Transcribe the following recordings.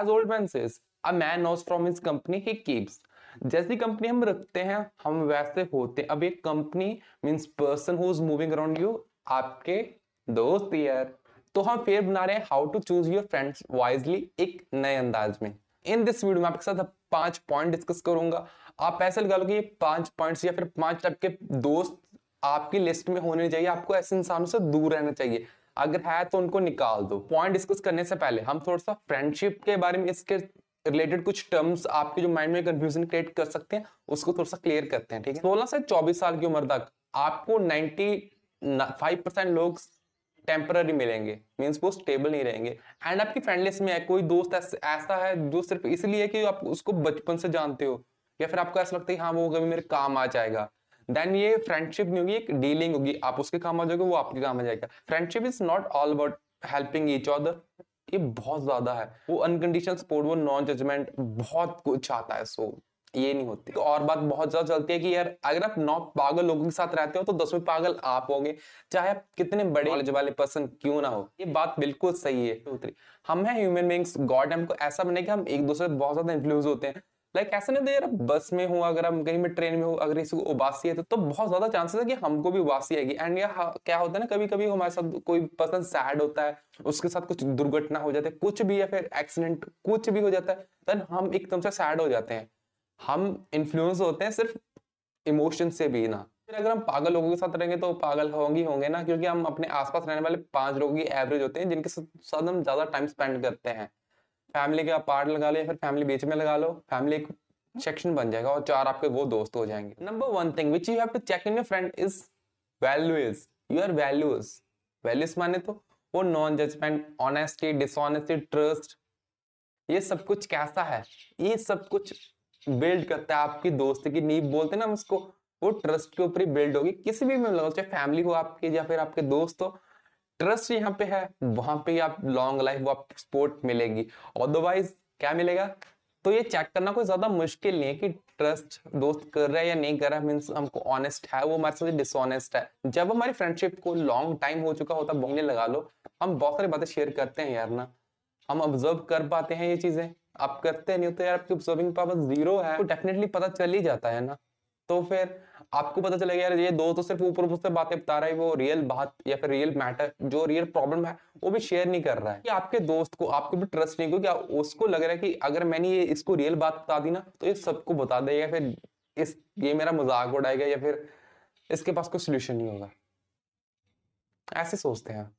As old man says a man knows from his company he keeps जैसी company हम रखते हैं, हम वैसे होते हैं। अब एक company means person who is moving around you आपके दोस्त यार। तो हम फिर बना रहे हैं how to choose your friends wisely एक नए अंदाज में। इन दिस वीडियो में आपके साथ पाँच पॉइंट डिस्कस करूँगा। आप ऐसे लगा लो कि ये पाँच पॉइंट्स या फिर पाँच टाइप के दोस्त आपकी लिस्ट में होने चाहिए, आपको ऐसे इंसानों से दूर रहना चाहिए। अगर है तो उनको निकाल दो। पॉइंट डिस्कस करने से पहले हम थोड़ा सा फ्रेंडशिप के बारे में इसके रिलेटेड कुछ टर्म्स आपके जो माइंड में कंफ्यूजन क्रिएट कर सकते हैं, उसको थोड़ा सा क्लियर करते हैं, ठीक है? सोलह से चौबीस साल की उम्र तक आपको नाइनटी फाइव परसेंट लोग टेम्पररी मिलेंगे मीन्स वो स्टेबल नहीं रहेंगे। एंड आपकी फ्रेंड लिस्ट में है, कोई दोस्त ऐसा है जो सिर्फ़ इसलिए कि आप उसको बचपन से जानते हो, या फिर आपको ऐसा लगता है हाँ वो कभी मेरे काम आ जाएगा। देन ये फ्रेंडशिप नहीं होगी एक डीलिंग होगी। आप उसके काम आ जाओगे वो आपके काम आ जाएगा। Friendship is not all about helping each other ये बहुत ज़्यादा है। वो अनकंडीशनल सपोर्ट वो नॉन जजमेंट बहुत कुछ आता है सो ये नहीं होती। तो और बात बहुत ज़्यादा चलती है कि यार अगर आप नौ पागल लोगों के साथ रहते हो तो दसवें पागल आप होंगे। चाहे आप कितने बड़े नॉलेज वाले पर्सन क्यों ना हो ये बात बिल्कुल सही है। हम हैं ह्यूमन बींग्स गॉड हमको ऐसा बने कि हम एक दूसरे बहुत ज़्यादा इन्फ्लुएंस होते हैं। लाइक like, ऐसा नहीं था यार बस में हो अगर हम कहीं में ट्रेन में हो अगर किसी को उबासी है तो, तो बहुत ज़्यादा चांसेस है कि हमको भी उबासी आएगी। एंड या क्या होता है ना कभी कभी हमारे साथ कोई पर्सन सैड होता है उसके साथ कुछ दुर्घटना हो जाती है कुछ भी या फिर एक्सीडेंट कुछ भी हो जाता है देन हम एकदम से सैड हो जाते हैं। हम इन्फ्लुएंस होते हैं सिर्फ़ इमोशन से भी ना। फिर अगर हम पागल लोगों के साथ रहेंगे तो पागल होंगे होंगे ना क्योंकि हम अपने आसपास रहने वाले पाँच लोगों की एवरेज होते हैं जिनके साथ हम ज़्यादा टाइम स्पेंड करते हैं। फैमिली का पार्ट लगा लो या फिर फैमिली बीच में लगा लो। फैमिली एक सेक्शन बन जाएगा और चार आपके वो दोस्त हो जाएँगे। Number one thing which you have to check in your friend is values your values values माने तो वो non judgement honesty dishonesty trust ये सब कुछ कैसा है? ये सब कुछ बिल्ड करता है आपकी दोस्त की नींव। बोलते हैं ना उसको, वो ट्रस्ट के ऊपर ही बिल्ड होगी। किसी भी में लगाओ चाहे फैमिली हो आपके या फिर आपके दोस्त हो ट्रस्ट यहाँ पे है, वहाँ पे आप लॉन्ग लाइफ वो आप सपोर्ट मिलेगी। अदरवाइज़ क्या मिलेगा? तो ये चेक करना कोई ज़्यादा मुश्किल नहीं है कि ट्रस्ट दोस्त कर रहा है या नहीं कर रहा है मीन्स हमको ऑनेस्ट है, वो हमारे साथ डिसऑनेस्ट है। जब हमारी फ्रेंडशिप को लॉन्ग टाइम हो चुका होता है बोलने लगा लो, हम बहुत सारी बातें शेयर करते हैं यार ना। हम ऑब्ज़र्व कर पाते हैं ये चीज़ें। आप करते नहीं तो यार आपकी ऑब्जर्विंग पावर ज़ीरो है। तो डेफिनेटली पता चल ही जाता है ना। तो फिर आपको पता चलेगा यार, ये दो तो सिर्फ़ ऊपर ऊपर बातें बता रहा है, वो रियल बात या फिर रियल मैटर जो रियल प्रॉब्लम है, वो भी शेयर नहीं कर रहा है। कि आपके दोस्त को, आपको भी ट्रस्ट नहीं, क्योंकि उसको लग रहा है कि अगर मैंने ये इसको रियल बात बता दी ना तो ये सबको बता देगा, फिर इस, ये मेरा मज़ाक उड़ाएगा या फिर इसके पास कोई सोल्यूशन नहीं होगा। ऐसे सोचते हैं।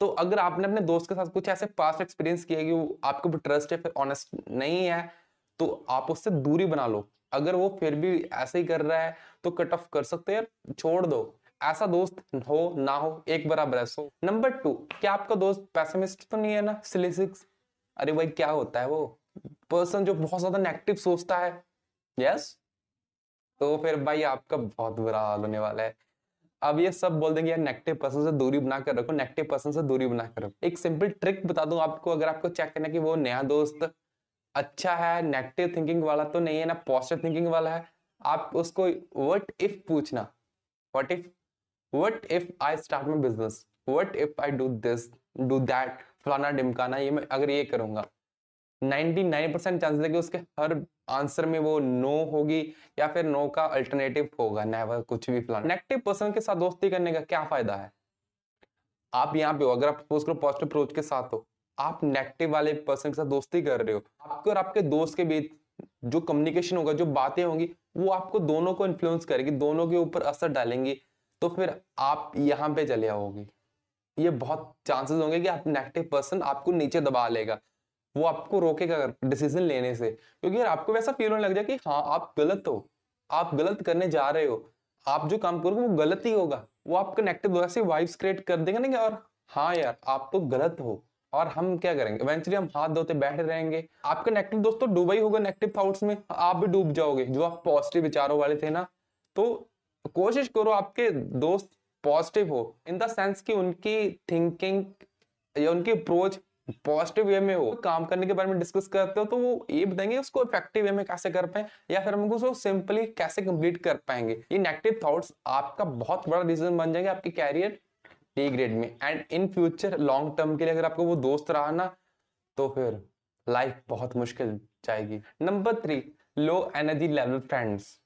तो अगर आपने अपने दोस्त के साथ कुछ ऐसे पास्ट एक्सपीरियंस किया कि वो आपको भी ट्रस्ट है, फिर ऑनेस्ट नहीं है तो आप उससे दूरी बना लो। अगर वो फिर भी ऐसे ही कर रहा है तो कट ऑफ़ कर सकते हैं, छोड़ दो। ऐसा दोस्त हो, ना हो, एक बराबर ऐसा नंबर टू क्या आपका दोस्त पैसेमिस्ट तो नहीं है ना? सिलिसिक्स अरे भाई, क्या होता है वो? पर्सन जो बहुत ज़्यादा नेगेटिव सोचता है। Yes yes? तो फिर भाई, आपका बहुत बुरा हाल होने वाला है। अब ये सब बोल देंगे, यार नेगेटिव पर्सन से दूरी बना कर रखो नेगेटिव पर्सन से दूरी बना कर रखो। एक सिंपल ट्रिक बता दूँ आपको, अगर आपको चेक करना कि वो नया दोस्त अच्छा है नेगेटिव थिंकिंग वाला तो नहीं है, ना पॉजिटिव थिंकिंग वाला है। आप उसको व्हाट इफ़ पूछना। What if what if I start my business what if I do this do that फलाना डिमकाना ये मैं अगर ये करूँगा। 99 परसेंट चांसेस है कि उसके हर आंसर में वो नो होगी या फिर नो का अल्टरनेटिव होगा नेवर कुछ भी प्लान नेगेटिव पर्सन के साथ दोस्ती करने का क्या फ़ायदा है? आप यहाँ पे हो, अगर आप पॉजिटिव अप्रोच के साथ हो आप नेगेटिव वाले पर्सन के साथ दोस्ती कर रहे हो। आपके और आपके दोस्त के बीच जो कम्युनिकेशन होगा, जो बातें होंगी, वो आपको दोनों को इन्फ्लुएंस करेगी, दोनों के ऊपर असर डालेंगी। तो फिर आप यहाँ पे चले आओगे। ये बहुत चांसेस होंगे कि आप नेगेटिव पर्सन आपको नीचे दबा लेगा। वो आपको रोकेगा डिसीज़न लेने से। क्योंकि यार आपको वैसा फील होने लग जाए कि हाँ आप गलत हो। आप गलत करने जा रहे हो। आप जो काम करोगे, वो गलत ही होगा। वो आपको नेगेटिव ऐसे वाइब्स क्रिएट कर देगा ना और हाँ यार, आप तो गलत हो। और हम क्या करेंगे? इवेंचुअली हम हाथ धोते बैठे रहेंगे। आपका नेगेटिव दोस्त डूबा ही होगा नेगेटिव थॉट्स में। आप भी डूब जाओगे। जो आप पॉजिटिव विचारों वाले थे ना। तो कोशिश करो आपके दोस्त पॉजिटिव हो। इन द सेंस कि उनकी थिंकिंग या उनकी अप्रोच पॉजिटिव वे में हो। काम करने के बारे में डिस्कस करते हो तो वो ये बताएँगे उसको इफ़ेक्टिव वे में कैसे कर पाए? या फिर हम उसको सिंपली कैसे कंप्लीट कर पाएँगे? ये नेगेटिव थॉट्स आपका बहुत बड़ा रीजन बन जाएँगे आपके कैरियर डी ग्रेड में। And in future long term के लिए अगर आपको वो दोस्त रहा ना तो फिर लाइफ बहुत मुश्किल जाएगी। Number three low energy level friends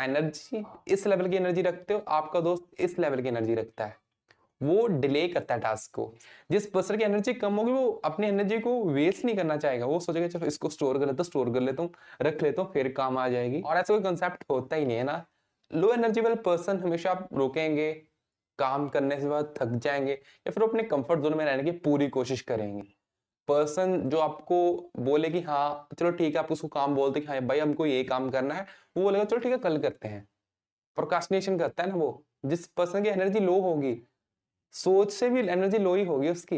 energy इस लेवल की एनर्जी रखते हो, आपका दोस्त इस लेवल की एनर्जी रखता है। वो डिले करता है टास्क को। जिस पर्सन की एनर्जी कम होगी, वो अपनी एनर्जी को वेस्ट नहीं करना चाहेगा। वो सोचेगा, चलो, इसको स्टोर कर लेता हूँ स्टोर कर लेता हूूँ, रख लेता हूँ, फिर काम आ जाएगी। और ऐसा कोई कंसेप्ट होता ही नहीं है ना। लो एनर्जी वाले पर्सन हमेशा आप रोकेंगे काम करने से बाद थक जाएँगे या फिर अपने कंफर्ट जोन में रहने की पूरी कोशिश करेंगे। पर्सन जो आपको बोले कि हाँ चलो ठीक है, आप उसको काम बोलते कि हाँ भाई, हमको ये काम करना है। वो बोलेगा, चलो ठीक है, कल करते हैं। प्रोकास्टिनेशन करता है ना वो। जिस पर्सन की एनर्जी लो होगी, सोच से भी एनर्जी लो ही होगी उसकी।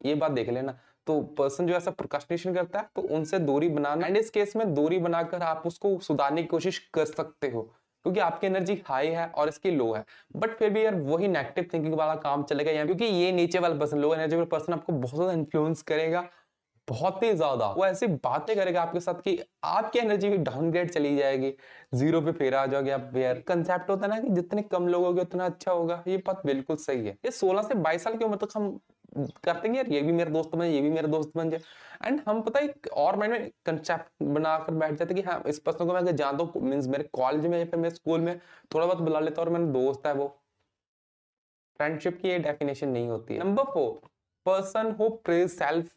ये बात देख लेना। तो पर्सन जो ऐसा प्रोकास्टिनेशन करता है तो उनसे दूरी बनाना। एंड इस केस में दूरी बनाकर आप उसको सुधारने की कोशिश कर सकते हो। क्योंकि आपकी एनर्जी हाई है और इसकी लो है। बट फिर भी यार वही नेगेटिव थिंकिंग वाला काम चलेगा यहाँ क्योंकि ये नीचे वाला पर्सन लो एनर्जी वाला पर्सन आपको बहुत ज़्यादा इन्फ्लुएंस करेगा, बहुत ही ज़्यादा। वो ऐसी बातें करेगा आपके साथ कि आपकी एनर्जी भी डाउनग्रेड चली जाएगी ज़ीरो पे फेरा आ जाओगे आप यार। कंसेप्ट होता है ना कि जितने कम लोग होंगे उतना अच्छा होगा, ये बात बिल्कुल सही है। ये 16 से 22 साल की उम्र तक हम करते हैं यार ये भी मेरा दोस्त बन, ये भी मेरा दोस्त बन जाए। एंड हम पता है और माइंड में कंसेप्ट बनाकर बैठ जाते कि हाँ इस पर्सन को मैं अगर जानता हूँ मीन्स मेरे कॉलेज में या फिर मेरे स्कूल में, थोड़ा बहुत बुला लेता और मेरा दोस्त है वो। फ्रेंडशिप की ये डेफिनेशन नहीं होती है। Number four person who praise self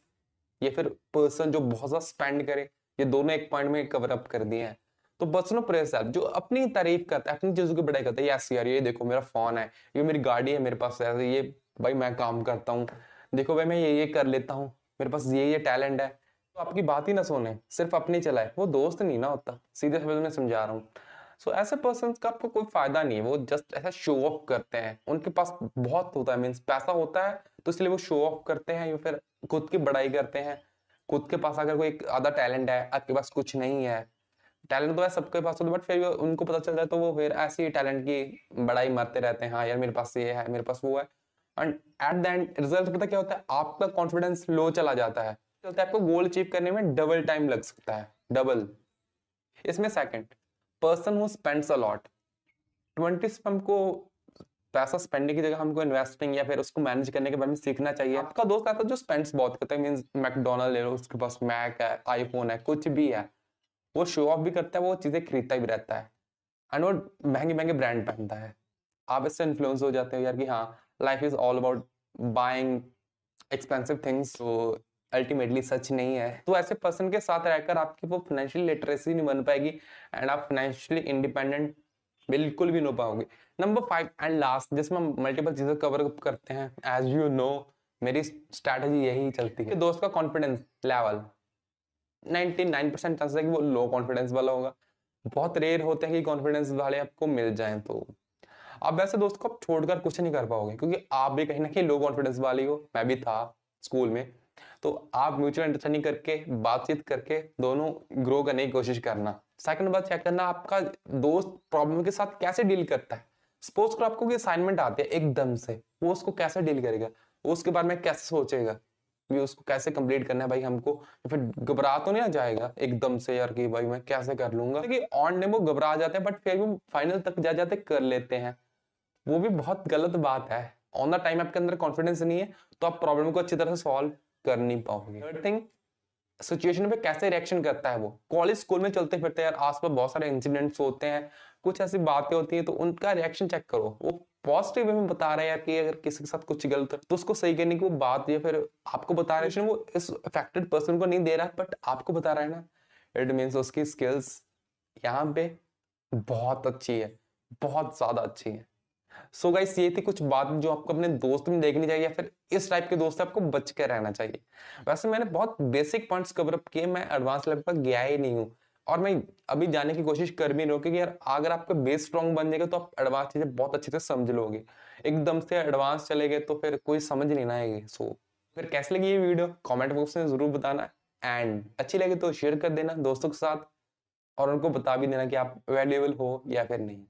या फिर पर्सन जो बहुत ज़्यादा स्पेंड करे, ये दोनों एक पॉइंट में कवर अप कर दिए हैं। तो पर्सन प्रेज सेल्फ जो अपनी तारीफ़ करता है, अपनी चीज़ों की बड़ाई करता है यस यार, ये देखो मेरा फ़ोन है, ये मेरी गाड़ी है मेरे पास ये भाई मैं काम करता हूँ। देखो भाई, मैं ये ये कर लेता हूँ। मेरे पास ये ये टैलेंट है। तो आपकी बात ही ना सुने। सिर्फ़ अपनी चलाए। वो दोस्त नहीं ना होता। सीधे शब्द में समझा रहा हूँ। सो ऐसे पर्सन का आपको कोई फ़ायदा नहीं है। वो जस्ट ऐसा शो ऑफ़ करते हैं। उनके पास बहुत होता है। मीन्स पैसा होता है तो इसलिए वो शो ऑफ़ करते हैं या फिर खुद की बड़ाई करते हैं। खुद के पास अगर कोई आधा टैलेंट है, आपके पास कुछ नहीं है। टैलेंट तो है सबके पास होता बट फिर उनको पता चल जाए तो वो फिर ऐसे ही टैलेंट की बड़ाई मारते रहते हैं। हाँ यार मेरे पास ये है, मेरे पास वो है। And at the end result पता क्या होता है? आपका कॉन्फिडेंस लो चला जाता है। चलता है? आपको गोल अचीव करने में डबल टाइम लग सकता है। डबल इसमें second person who spends a lot twenty हमको पैसा स्पेंडिंग की जगह हमको इन्वेस्टिंग या फिर उसको मैनेज करने के बारे में सीखना चाहिए। आपका दोस्त आता है जो स्पेंड्स बहुत करता है मींस मैकडोनल्ड ले लो उसके पास मैक है आईफोन है कुछ भी है। वो शो ऑफ़ भी करता है वो चीज़ें खरीदता भी रहता है। एंड वो महँगे महँगे ब्रांड पहनता है। आप इससे इन्फ्लुएंस हो जाते हो यार कि हाँ life is all about buying expensive things तो अल्टीमेटली सच नहीं है। तो ऐसे पर्सन के साथ रहकर आपकी वो फाइनेंशियल लिटरेसी नहीं बन पाएगी एंड आप फाइनेंशियली इंडिपेंडेंट बिल्कुल भी नहीं पाओगे। नंबर फाइव एंड लास्ट जिसमें मल्टीपल चीज़ें कवर अप करते हैं एज यू नो मेरी स्ट्रैटेजी यही चलती है। दोस्त का कॉन्फिडेंस लेवल 99 परसेंट चांसेस है कि वो लो कॉन्फिडेंस वाला होगा। बहुत रेयर होते हैं कि कॉन्फिडेंस वाले आपको मिल जाए तो। आप वैसे दोस्त को आप छोड़कर कुछ नहीं कर पाओगे, क्योंकि आप भी कहीं ना कहीं लो कॉन्फिडेंस वाली हो। मैं भी था स्कूल में। तो आप म्यूचुअल अंडरस्टैंडिंग करके, बातचीत करके दोनों ग्रो करने की कोशिश करना। सेकंड बात चेक करना, आपका दोस्त प्रॉब्लम के साथ कैसे डील करता है? सपोज़ करो आपको असाइनमेंट आती है एकदम से, वो उसको कैसे डील करेगा? वो उसके बारे में कैसे सोचेगा? कि उसको कैसे कंप्लीट करना है भाई हमको? फिर घबरा तो नहीं आ जाएगा एकदम से यार कि भाई मैं कैसे कर लूँगा? क्योंकि ऑन डे वो घबरा जाते हैं बट फिर भी फाइनल तक जा जाते कर लेते हैं। वो भी बहुत गलत बात है। ऑन द टाइम आपके अंदर कॉन्फिडेंस नहीं है तो आप प्रॉब्लम को अच्छी तरह से सॉल्व कर नहीं पाओगे। थर्ड थिंग सिचुएशन पे कैसे रिएक्शन करता है वो? कॉलेज स्कूल में चलते फिरते यार आसपास बहुत सारे इंसिडेंट्स होते हैं, कुछ ऐसी बातें होती हैं तो उनका रिएक्शन चेक करो। वो पॉजिटिव वे में बता रहे हैं यार कि अगर किसी के साथ कुछ गलत है तो उसको सही करने की वो बात या फिर आपको बता रहे वो इस अफेक्टेड पर्सन को नहीं दे रहा है बट आपको बता रहा है ना। इट मीन्स उसकी स्किल्स यहाँ पे बहुत अच्छी है, बहुत ज़्यादा अच्छी है। सो so गाइस ये थी कुछ बात जो आपको अपने दोस्त में देखनी चाहिए या फिर इस टाइप के दोस्त आपको बच के रहना चाहिए। वैसे मैंने बहुत बेसिक पॉइंट्स कवर अप किए मैं एडवांस लेवल पर गया ही नहीं हूँ। और मैं अभी जाने की कोशिश कर भी नहीं हूँ क्योंकि यार अगर आपका बेस स्ट्रॉन्ग बन जाएगा तो आप एडवांस चीज़ें बहुत अच्छे से समझ लोगे। एकदम से एडवांस चले गए तो फिर कोई समझ नहीं ना आएगी। सो so, फिर कैसे लगी ये वीडियो कमेंट बॉक्स में ज़रूर बताना। एंड अच्छी लगे तो शेयर कर देना दोस्तों के साथ और उनको बता भी देना कि आप अवेलेबल हो या फिर नहीं।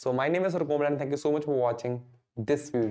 So my name is Rukomal and thank you so much for watching this video.